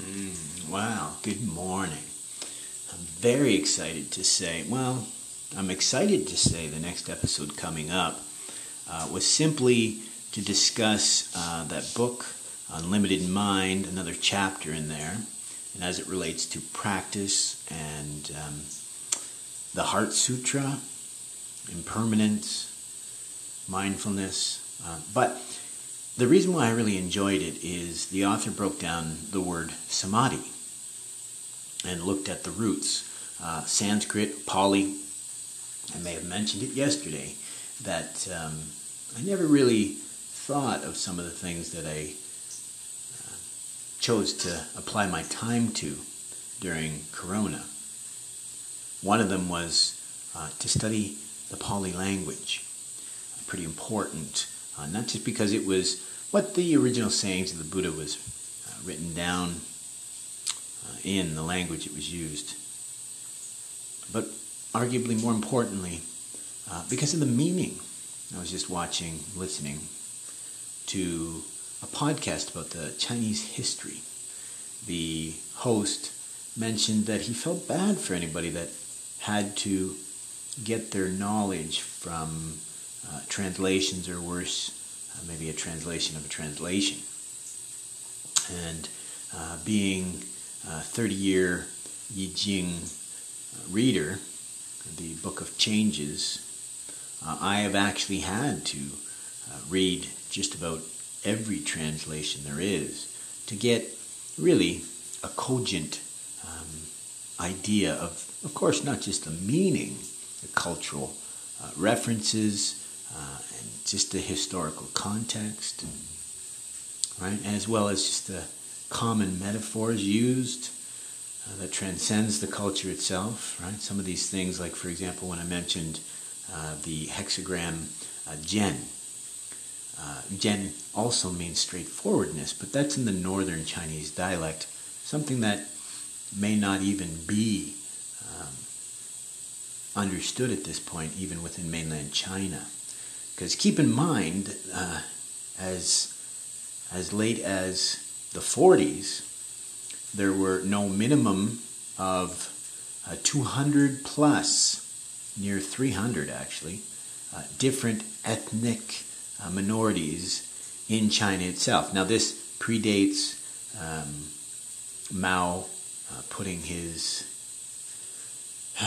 Mm, wow, good morning. I'm very excited to say, well, I'm excited to say the next episode coming up uh, was simply to discuss uh, that book, Unlimited Mind, another chapter in there, and as it relates to practice and um, the Heart Sutra, impermanence, mindfulness. Uh, but the reason why I really enjoyed it is the author broke down the word samadhi and looked at the roots. Uh, Sanskrit, Pali, I may have mentioned it yesterday, that um, I never really thought of some of the things that I uh, chose to apply my time to during Corona. One of them was uh, to study the Pali language. Pretty important, uh, not just because it was what the original sayings of the Buddha was uh, written down uh, in the language it was used, but arguably more importantly, uh, because of the meaning. I was just watching, listening to a podcast about the Chinese history. The host mentioned that he felt bad for anybody that had to get their knowledge from uh, translations or worse, maybe a translation of a translation. And uh, being a 30 year Yi Jing uh, reader, the Book of Changes, uh, I have actually had to uh, read just about every translation there is to get really a cogent um, idea of of course, not just the meaning, the cultural uh, references, uh, and just the historical context, right? As well as just the common metaphors used uh, that transcends the culture itself, right? Some of these things, like for example, when I mentioned uh, the hexagram uh, Zhen. Uh, Zhen also means straightforwardness, but that's in the northern Chinese dialect, something that may not even be understood at this point, even within mainland China. Because keep in mind, uh, as as late as the 40s, there were no minimum of uh, 200 plus, near 300 actually, uh, different ethnic uh, minorities in China itself. Now, this predates um, Mao uh, putting his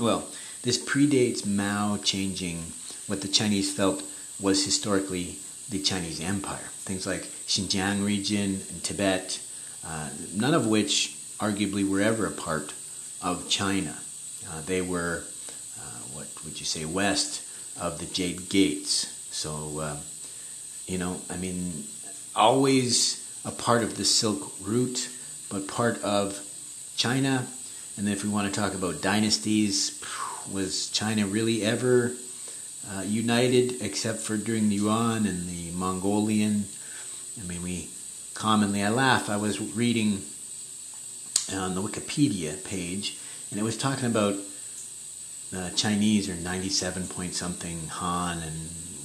well, this predates Mao changing what the Chinese felt was historically the Chinese Empire. Things like Xinjiang region and Tibet, uh, none of which arguably were ever a part of China. Uh, they were, uh, what would you say, west of the Jade Gates. So, uh, you know, I mean, always a part of the Silk Route, but part of China and then if we want to talk about dynasties, was China really ever uh, united except for during the Yuan and the Mongolian? I mean, we commonly, I laugh, I was reading on the Wikipedia page, and it was talking about uh, Chinese or 97 point something Han and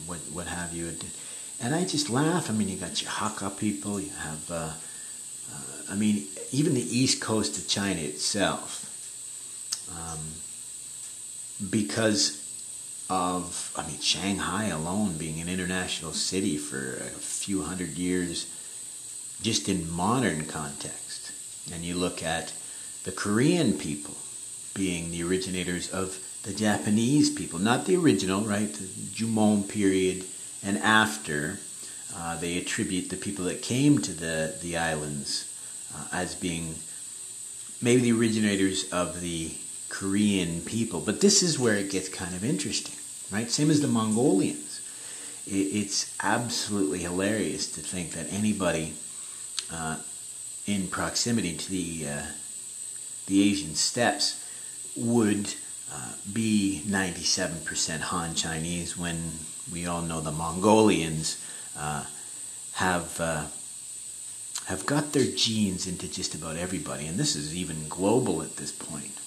what, what have you. And I just laugh. I mean, you got your Hakka people, you have, uh, uh, I mean, even the east coast of China itself um, because of, I mean, Shanghai alone being an international city for a few hundred years, just in modern context. And you look at the Korean people being the originators of the Japanese people, not the original, right? The Jomon period and after, uh, they attribute the people that came to the, the islands uh, as being maybe the originators of the Korean people. But this is where it gets kind of interesting, right? Same as the Mongolians. It's absolutely hilarious to think that anybody uh, in proximity to the uh, the Asian steppes would uh, be 97% Han Chinese when we all know the Mongolians uh, have uh, have got their genes into just about everybody, and this is even global at this point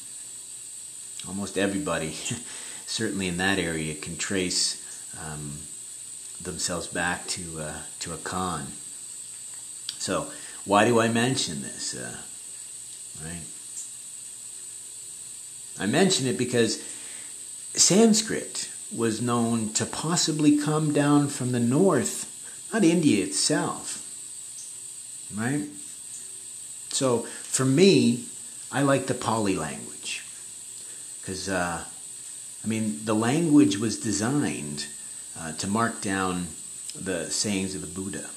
almost everybody, certainly in that area, can trace um, themselves back to uh, to a Khan. So, why do I mention this? Uh, right? I mention it because Sanskrit was known to possibly come down from the north, not India itself. Right? So, for me, I like the Pali language. Because, uh, I mean, the language was designed uh, to mark down the sayings of the Buddha.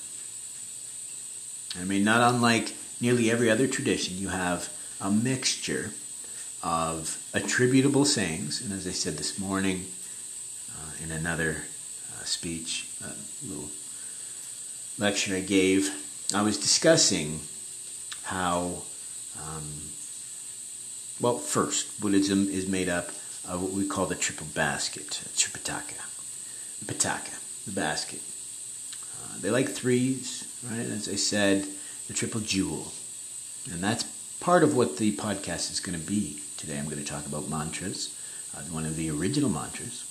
I mean, not unlike nearly every other tradition, you have a mixture of attributable sayings, and as I said this morning uh, in another uh, speech, a little lecture I gave, I was discussing how, um, well, first, Buddhism is made up of what we call the triple basket, Tripitaka, Pitaka, the basket. Uh, they like threes, right? As I said, the triple jewel. And that's part of what the podcast is going to be today. I'm going to talk about mantras, uh, one of the original mantras.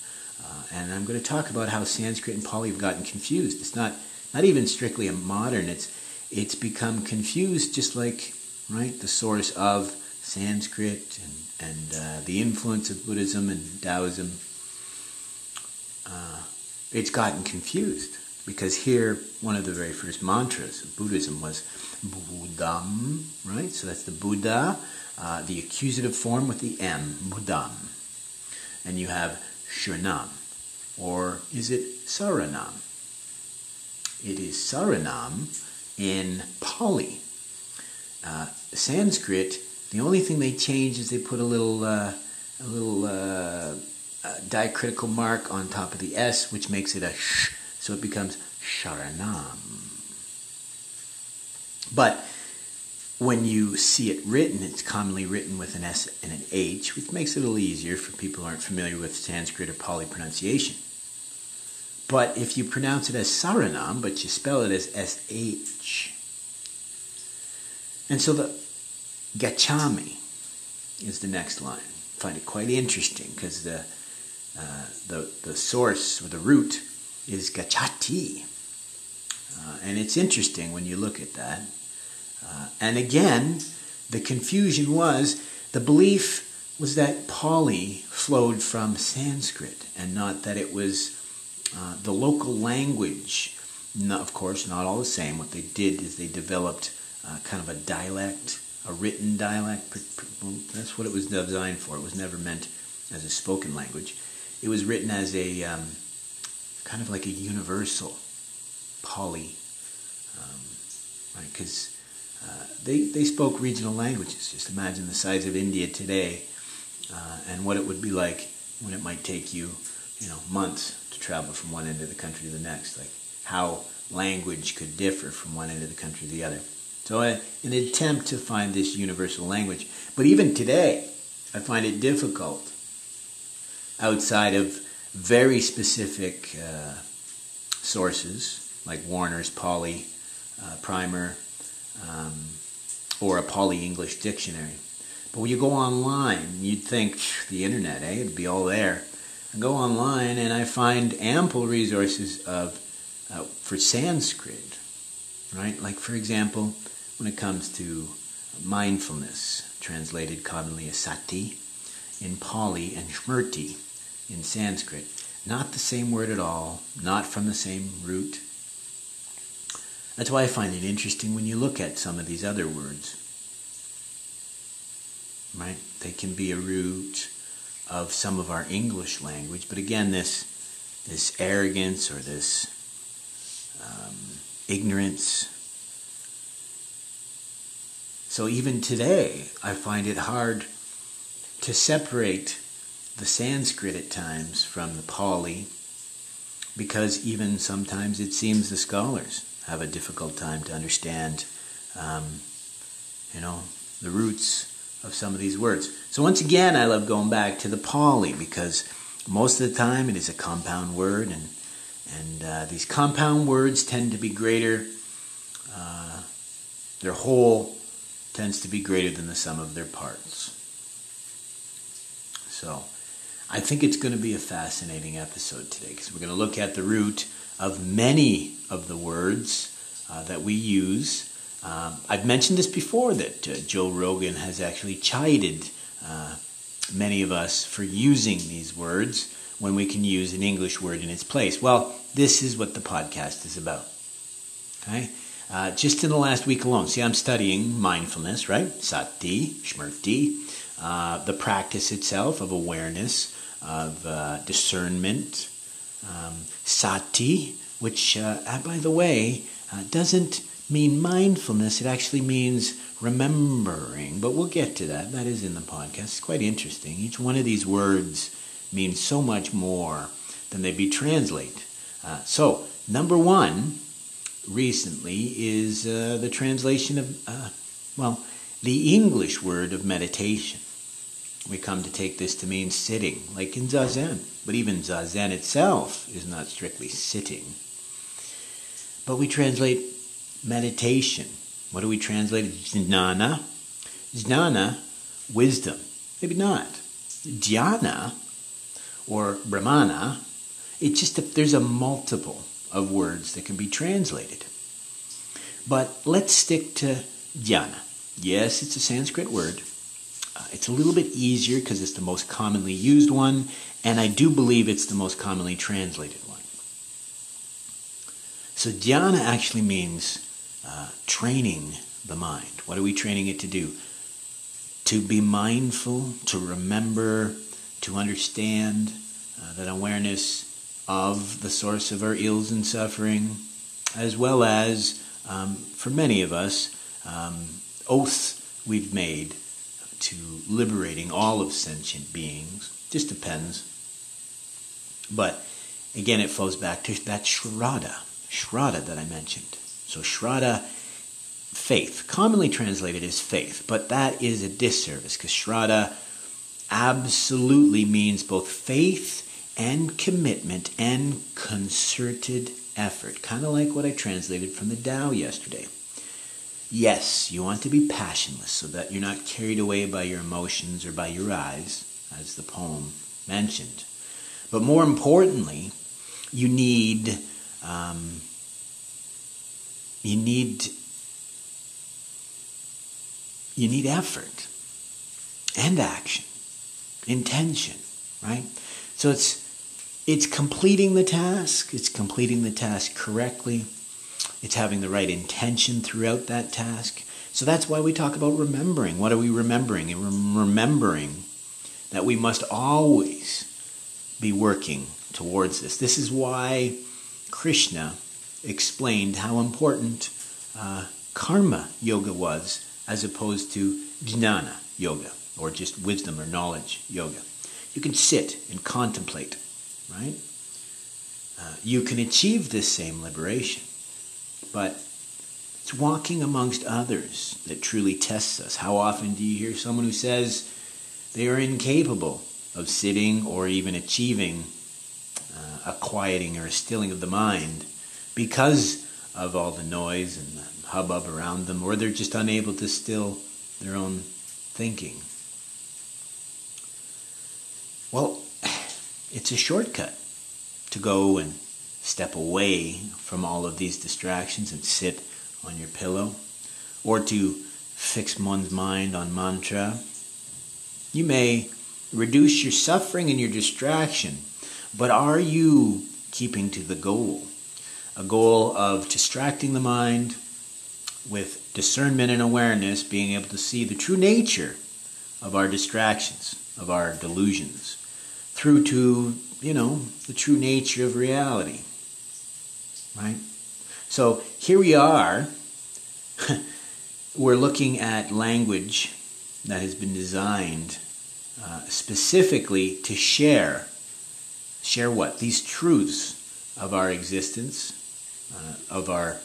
Uh, and I'm going to talk about how Sanskrit and Pali have gotten confused. It's not, not even strictly a modern, it's, it's become confused just like right the source of Sanskrit and, and uh, the influence of Buddhism and Taoism. Uh, it's gotten confused because here one of the very first mantras of Buddhism was Buddham, right? So that's the Buddha, uh, the accusative form with the M, Buddham. And you have Sharanam, or is it Saranam? It is Saranam in Pali. Uh, Sanskrit, the only thing they change is they put a little, uh, a little uh, diacritical mark on top of the S, which makes it a sh, so it becomes Sharanam. But when you see it written, it's commonly written with an S and an H, which makes it a little easier for people who aren't familiar with Sanskrit or Pali pronunciation. But if you pronounce it as Saranam, but you spell it as SH. And so the Gacchami is the next line. I find it quite interesting because the, uh, the, the source or the root is Gacchati. Uh, and it's interesting when you look at that. Uh, and again, the confusion was the belief was that Pali flowed from Sanskrit and not that it was uh, the local language. Of course, not all the same. What they did is they developed uh, kind of a dialect, a written dialect. That's what it was designed for. It was never meant as a spoken language. It was written as a um, kind of like a universal Pali, um, right? Because uh, they, they spoke regional languages. Just imagine the size of India today uh, and what it would be like when it might take you, you know, months to travel from one end of the country to the next. Like how language could differ from one end of the country to the other. So, an attempt to find this universal language. But even today, I find it difficult outside of very specific uh, sources like Warner's Pali uh, Primer um, or a Pali English dictionary. But when you go online, you'd think the internet, eh? It'd be all there. I go online and I find ample resources of uh, for Sanskrit, right? Like for example, when it comes to mindfulness, translated commonly as sati in Pali and smriti in Sanskrit. Not the same word at all, not from the same root. That's why I find it interesting when you look at some of these other words. Right? They can be a root of some of our English language, but again, this this arrogance or this um, ignorance. So even today, I find it hard to separate the Sanskrit at times from the Pali because even sometimes it seems the scholars have a difficult time to understand, um, you know, the roots of some of these words. So once again, I love going back to the Pali because most of the time it is a compound word, and and uh, these compound words tend to be greater. Uh, their whole tends to be greater than the sum of their parts. So, I think it's going to be a fascinating episode today because we're going to look at the root of many of the words uh, that we use Um, I've mentioned this before that uh, Joe Rogan has actually chided uh, many of us for using these words when we can use an English word in its place. Well, this is what the podcast is about. Okay? Uh, just in the last week alone, see, I'm studying mindfulness, right? Sati, Smriti, uh, the practice itself of awareness, of uh, discernment, um, Sati, which, uh, by the way, uh, doesn't mean mindfulness, it actually means remembering. But we'll get to that. That is in the podcast. It's quite interesting. Each one of these words means so much more than they be translate. Uh, so, number one recently is uh, the translation of, uh, well, the English word of meditation. We come to take this to mean sitting, like in Zazen. But even Zazen itself is not strictly sitting. But we translate meditation. What do we translate? Jnana. Jnana, wisdom. Maybe not. Dhyana, or Bhavana, it's just that there's a multiple of words that can be translated. But let's stick to dhyana. Yes, it's a Sanskrit word. Uh, it's a little bit easier because it's the most commonly used one, and I do believe it's the most commonly translated one. So dhyana actually means uh, training the mind. What are we training it to do? To be mindful, to remember, to understand uh, that awareness of the source of our ills and suffering, as well as, um, for many of us, um, oaths we've made to liberating all of sentient beings. Just depends. But again, it flows back to that Shraddha, Shraddha that I mentioned. So Shraddha, faith, commonly translated as faith, but that is a disservice because Shraddha absolutely means both faith and commitment and concerted effort, kind of like what I translated from the Tao yesterday. Yes, you want to be passionless so that you're not carried away by your emotions or by your eyes, as the poem mentioned. But more importantly, you need um, you need you need effort and action, intention, right? So it's it's completing the task, it's completing the task correctly, it's having the right intention throughout that task. So that's why we talk about remembering. What are we remembering? And remembering that we must always be working towards this. This is why Krishna explained how important uh, karma yoga was as opposed to jnana yoga or just wisdom or knowledge yoga. You can sit and contemplate, right? Uh, you can achieve this same liberation, but it's walking amongst others that truly tests us. How often do you hear someone who says they are incapable of sitting or even achieving uh, a quieting or a stilling of the mind because of all the noise and the hubbub around them, or they're just unable to still their own thinking? Well, it's a shortcut to go and step away from all of these distractions and sit on your pillow, or to fix one's mind on mantra. You may reduce your suffering and your distraction, but are you keeping to the goal? A goal of distracting the mind with discernment and awareness, being able to see the true nature of our distractions, of our delusions through to, you know, the true nature of reality. Right? So here we are. We're looking at language that has been designed uh, specifically to share. Share what? These truths of our existence, uh, of our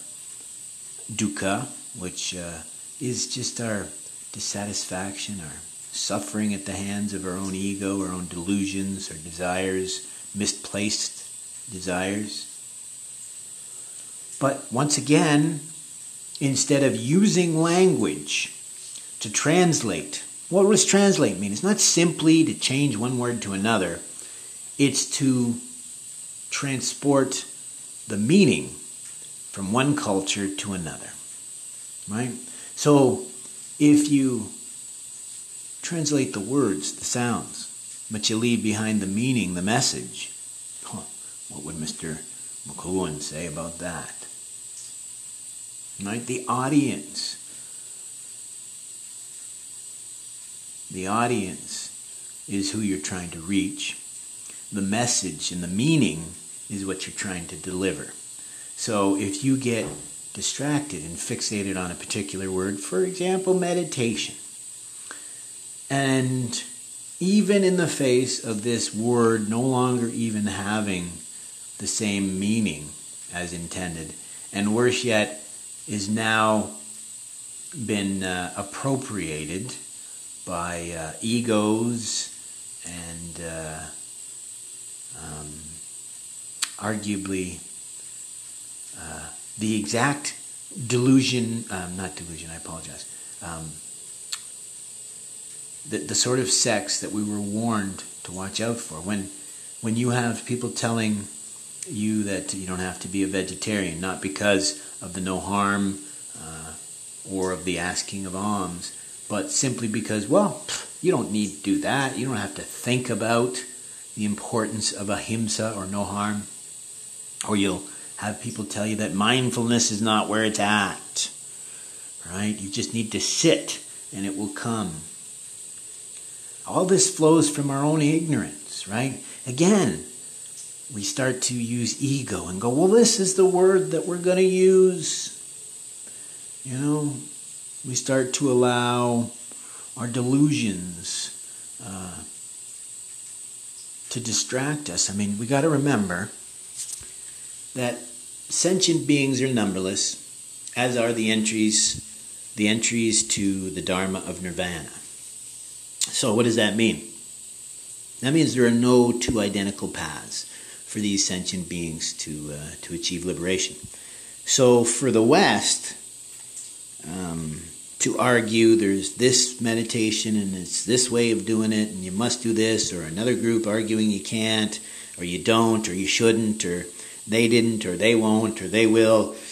dukkha, which uh, is just our dissatisfaction, our suffering at the hands of our own ego, our own delusions, our desires, misplaced desires. But once again, instead of using language to translate, what does translate mean? It's not simply to change one word to another, it's to transport the meaning from one culture to another. right? So if you translate the words, the sounds, but you leave behind the meaning, the message, huh, what would Mr. McLuhan say about that? Right? The audience. The audience is who you're trying to reach. The message and the meaning is what you're trying to deliver. So if you get distracted and fixated on a particular word, for example, meditation, and even in the face of this word no longer even having the same meaning as intended, and worse yet, is now been uh, appropriated by uh, egos and uh, um, arguably uh, the exact delusion, um, not delusion, I apologize, um, the, the sort of sects that we were warned to watch out for. When, when you have people telling you that you don't have to be a vegetarian, not because of the no harm uh, or of the asking of alms, but simply because, well, you don't need to do that. You don't have to think about the importance of ahimsa or no harm. Or you'll have people tell you that mindfulness is not where it's at. Right? You just need to sit and it will come. All this flows from our own ignorance, right? Again, we start to use ego and go, well, this is the word that we're going to use. You know, we start to allow our delusions uh, to distract us. I mean, we got to remember that sentient beings are numberless, as are the entries, the entries to the Dharma of Nirvana. So, what does that mean? That means there are no two identical paths for these sentient beings to uh, to achieve liberation. So, for the West, um, to argue there's this meditation and it's this way of doing it, and you must do this, or another group arguing you can't, or you don't, or you shouldn't, or they didn't, or they won't, or they will.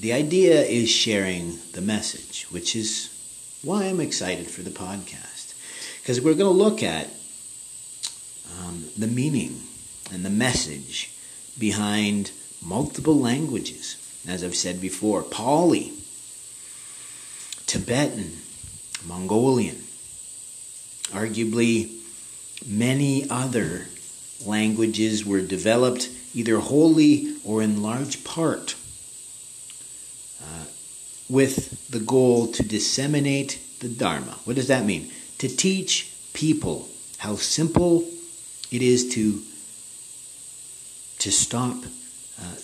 The idea is sharing the message, which is why I'm excited for the podcast. Because we're going to look at um, the meaning and the message behind multiple languages. As I've said before, Pali, Tibetan, Mongolian, arguably many other languages were developed either wholly or in large part uh, with the goal to disseminate the Dharma. What does that mean? To teach people how simple it is to to stop uh,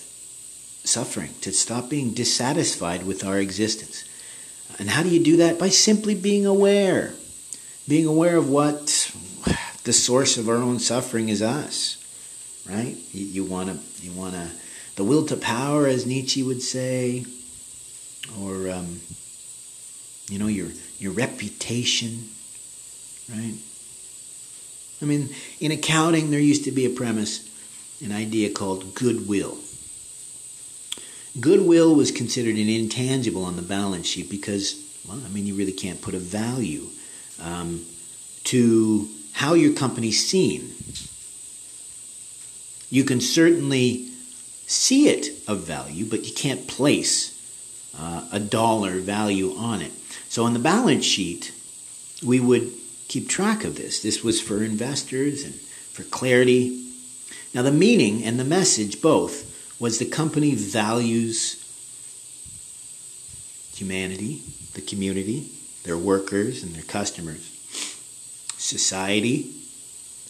suffering, to stop being dissatisfied with our existence. And how do you do that? By simply being aware, being aware of what the source of our own suffering is us, right? You, want to, you want to, the will to power, as Nietzsche would say, or um, you know your your reputation, right? I mean, in accounting, there used to be a premise, an idea called goodwill. Goodwill was considered an intangible on the balance sheet because, well, I mean, you really can't put a value um, to how your company's seen. You can certainly see it of value, but you can't place uh, a dollar value on it. So on the balance sheet, we would keep track of this. This was for investors and for clarity. Now, the meaning and the message both was the company values humanity, the community, their workers and their customers, society,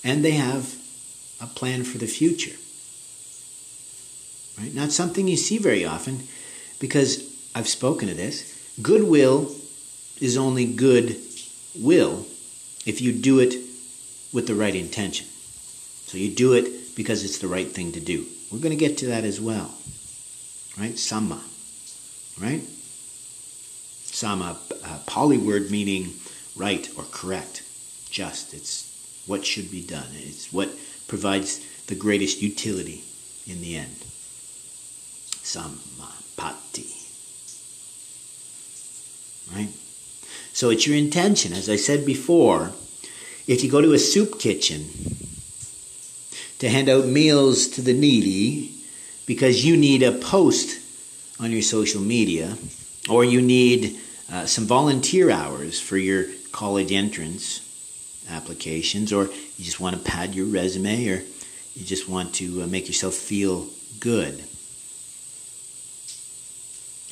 and they have a plan for the future. Right? Not something you see very often because I've spoken to this. Goodwill is only good will if you do it with the right intention. So you do it because it's the right thing to do. We're going to get to that as well. Right? Sama. Right? Sama, a Pali word meaning right or correct, just. It's what should be done. It's what provides the greatest utility in the end. Samapatti. Right? So it's your intention. As I said before, if you go to a soup kitchen to hand out meals to the needy because you need a post on your social media or you need uh, some volunteer hours for your college entrance applications, or you just want to pad your resume, or you just want to uh, make yourself feel good.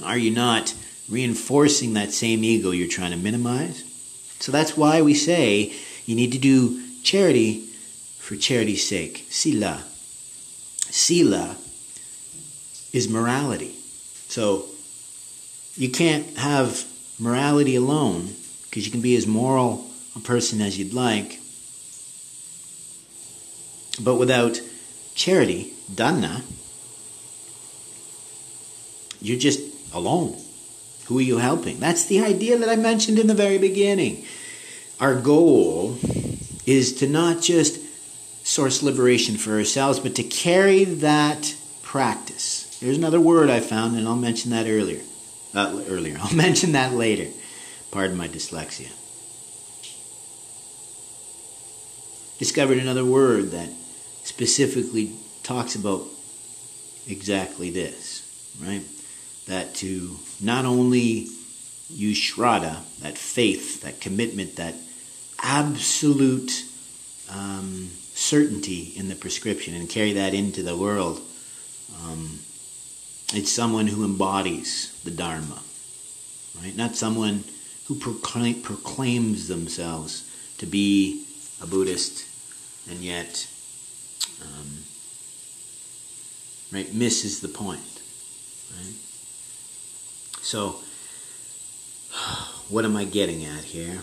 Are you not reinforcing that same ego you're trying to minimize? So that's why we say you need to do charity for charity's sake. Sila. Sila is morality. So you can't have morality alone because you can be as moral a person as you'd like. But without charity, dana, you're just alone. Who are you helping? That's the idea that I mentioned in the very beginning. Our goal is to not just source liberation for ourselves, but to carry that practice. There's another word I found, and I'll mention that earlier. Uh, earlier, I'll mention that later. Pardon my dyslexia. Discovered another word that specifically talks about exactly this, right? That to not only use Shraddha, that faith, that commitment, that absolute um, certainty in the prescription, and carry that into the world. Um, it's someone who embodies the Dharma, right? Not someone who proclaim, proclaims themselves to be a Buddhist and yet um, right misses the point right so what am i getting at here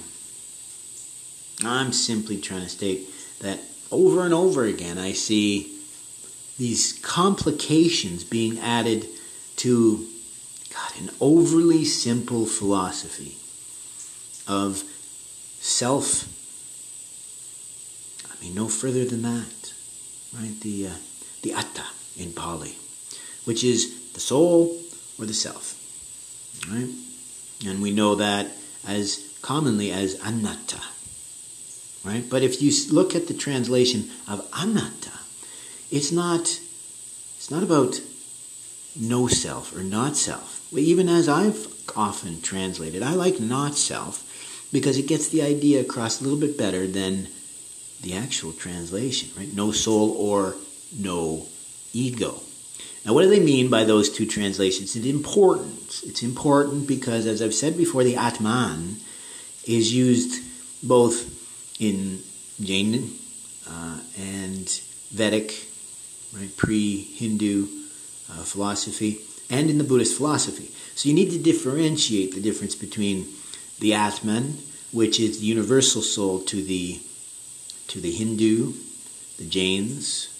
i'm simply trying to state that over and over again i see these complications being added to God, an overly simple philosophy of self. I mean, no further than that, right? The uh, the atta in Pali, which is the soul or the self, right? And we know that as commonly as anatta, right? But if you look at the translation of anatta, it's not it's not about no self or not self. Well, Even as I've often translated, I like not self because it gets the idea across a little bit better than the actual translation, right? No soul or no ego. Now, what do they mean by those two translations? It's important. It's important because, as I've said before, the Atman is used both in Jain uh, and Vedic, right, pre-Hindu uh, philosophy, and in the Buddhist philosophy. So you need to differentiate the difference between the Atman, which is the universal soul to the to the Hindu, the Jains.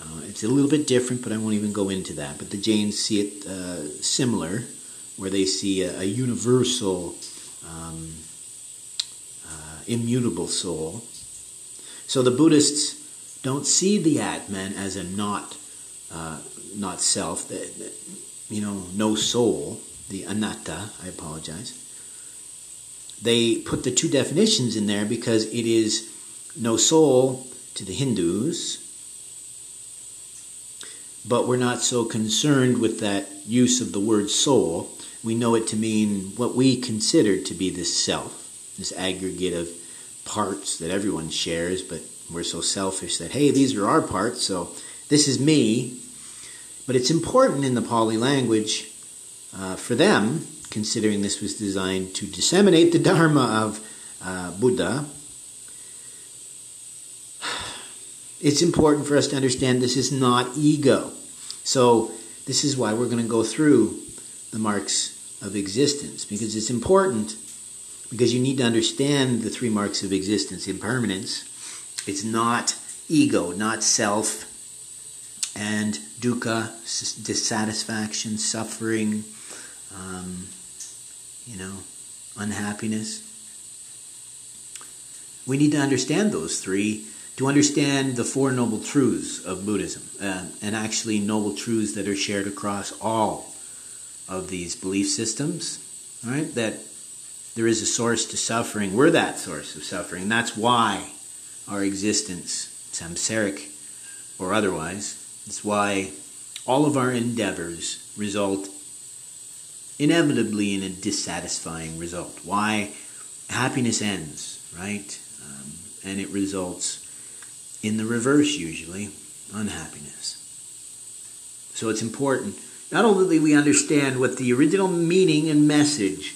Uh, it's a little bit different, but I won't even go into that. But the Jains see it uh, similar, where they see a, a universal, um, uh, immutable soul. So the Buddhists don't see the Atman as a not uh, not self, you know, no soul, the anatta. I apologize they put the two definitions in there because it is no soul to the Hindus, but we're not so concerned with that use of the word soul. We know it to mean what we consider to be this self, this aggregate of parts that everyone shares, but we're so selfish that, hey, these are our parts, so this is me. But it's important in the Pali language uh, for them considering this was designed to disseminate the Dharma of uh, Buddha, it's important for us to understand this is not ego. So, this is why we're going to go through the marks of existence, because it's important, because you need to understand the three marks of existence impermanence. It's not ego, not self, and dukkha, dissatisfaction, suffering. Um, you know, unhappiness. We need to understand those three to understand the Four Noble Truths of Buddhism, uh, and actually noble truths that are shared across all of these belief systems, right? That there is a source to suffering. We're that source of suffering. That's why our existence, samsaric or otherwise, it's why all of our endeavors result inevitably in a dissatisfying result. Why happiness ends, right? Um, and it results in the reverse, usually unhappiness. So it's important not only that we understand what the original meaning and message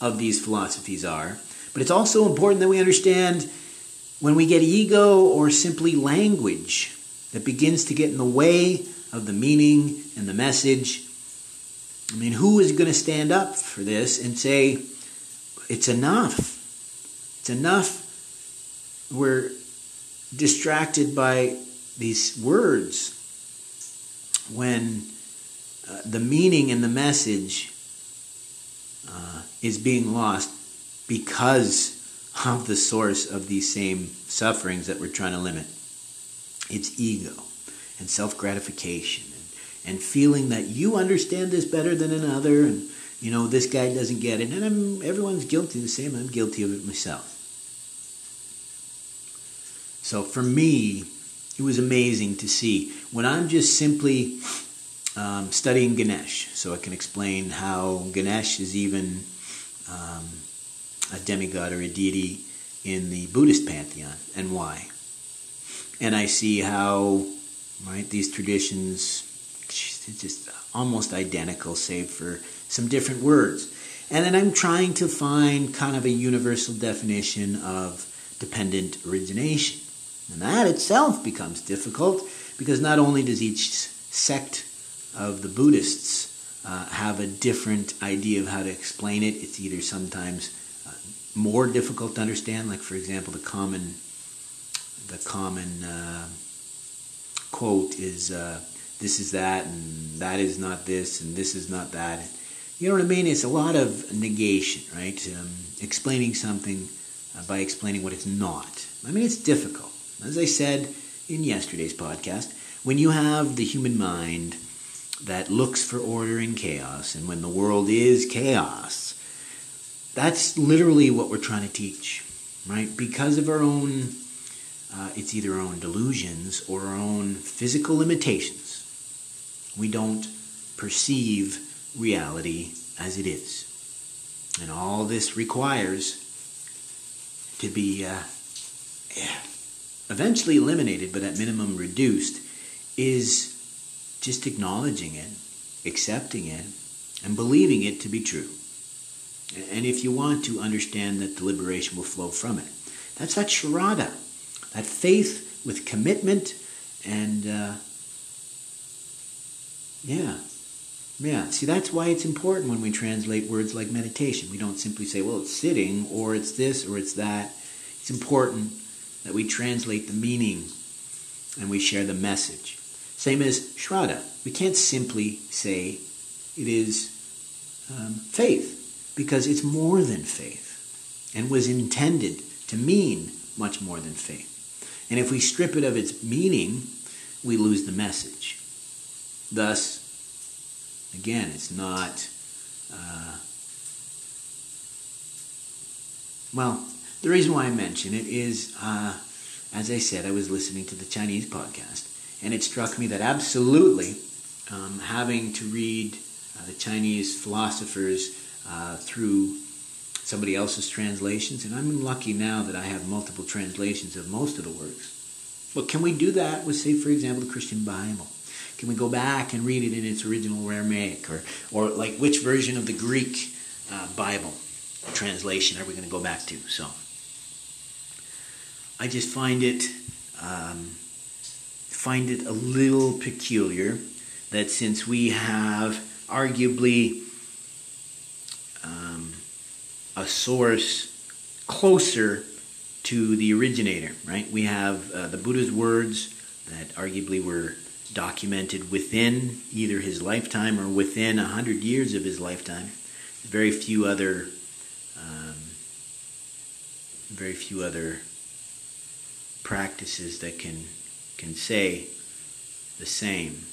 of these philosophies are, but it's also important that we understand when we get ego or simply language that begins to get in the way of the meaning and the message. I mean, who is going to stand up for this and say, it's enough? It's enough. We're distracted by these words when uh, the meaning and the message uh, is being lost because of the source of these same sufferings that we're trying to limit. It's ego and self gratification and, and feeling that you understand this better than another and you know this guy doesn't get it. And I'm, everyone's guilty the same. I'm guilty of it myself so for me it was amazing to see when i'm just simply um, studying ganesh so i can explain how ganesh is even um, a demigod or a deity in the buddhist pantheon and why and i see how right these traditions just almost identical save for some different words. And then I'm trying to find kind of a universal definition of dependent origination. And that itself becomes difficult because not only does each sect of the Buddhists uh, have a different idea of how to explain it, it's either sometimes uh, more difficult to understand, like for example, the common the common uh, quote is uh, "This is that, and that is not this, and this is not that." You know what I mean? It's a lot of negation, right? Um, explaining something uh, by explaining what it's not. I mean, it's difficult. As I said in yesterday's podcast, when you have the human mind that looks for order in chaos, and when the world is chaos, that's literally what we're trying to teach, right? Because of our own, uh, it's either our own delusions or our own physical limitations. We don't perceive reality as it is. And all this requires to be uh, eventually eliminated, but at minimum reduced, is just acknowledging it, accepting it, and believing it to be true. And if you want to understand that the liberation will flow from it, that's that Shraddha, that faith with commitment and, uh, yeah, yeah, see, that's why it's important when we translate words like meditation. We don't simply say, well, it's sitting, or it's this, or it's that. It's important that we translate the meaning and we share the message. Same as Shraddha. We can't simply say it is um, faith, because it's more than faith and was intended to mean much more than faith. And if we strip it of its meaning, we lose the message. Thus, Again, it's not. Uh, well, the reason why I mention it is, uh, as I said, I was listening to the Chinese podcast, and it struck me that absolutely um, having to read uh, the Chinese philosophers uh, through somebody else's translations, and I'm lucky now that I have multiple translations of most of the works. But can we do that with, say, for example, the Christian Bible? Can we go back and read it in its original Aramaic? Or, or like which version of the Greek uh, Bible translation are we going to go back to? So I just find it um, find it a little peculiar that since we have arguably um, a source closer to the originator, right? We have uh, the Buddha's words that arguably were documented within either his lifetime or within a hundred years of his lifetime. Very few other, um, very few other practices that can can say the same.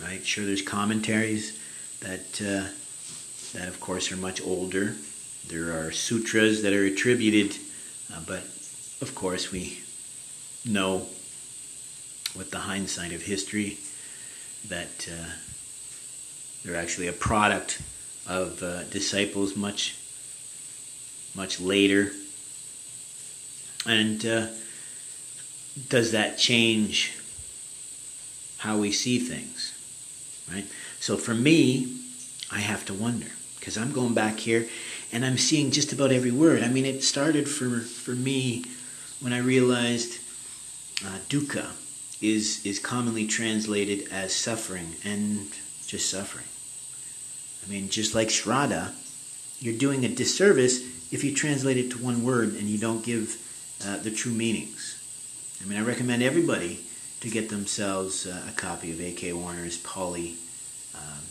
Right? Sure, there's commentaries that uh, that, of course, are much older. There are sutras that are attributed, uh, but of course, we know with the hindsight of history that uh, they're actually a product of uh, disciples much, much later. And uh, does that change how we see things? Right? So for me, I have to wonder because I'm going back here and I'm seeing just about every word. I mean, it started for for me when I realized uh, dukkha is is commonly translated as suffering and just suffering. I mean, just like shraddha, you're doing a disservice if you translate it to one word and you don't give uh, the true meanings. I mean, I recommend everybody to get themselves uh, a copy of A.K. Warder's Pali um,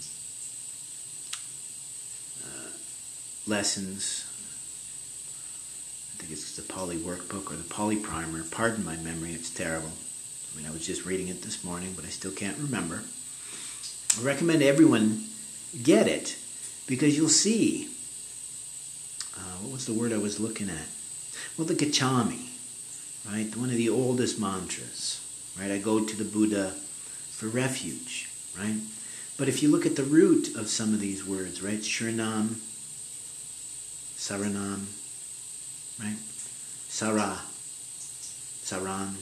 uh, lessons. I think it's the Pali workbook or the Pali primer. Pardon my memory, it's terrible. I mean, I was just reading it this morning, but I still can't remember. I recommend everyone get it because you'll see. Uh, what was the word I was looking at? Well, the Gacchami, right? One of the oldest mantras, right? I go to the Buddha for refuge, right? But if you look at the root of some of these words, right? Sharanam, Saranam, right? Sara, Saran,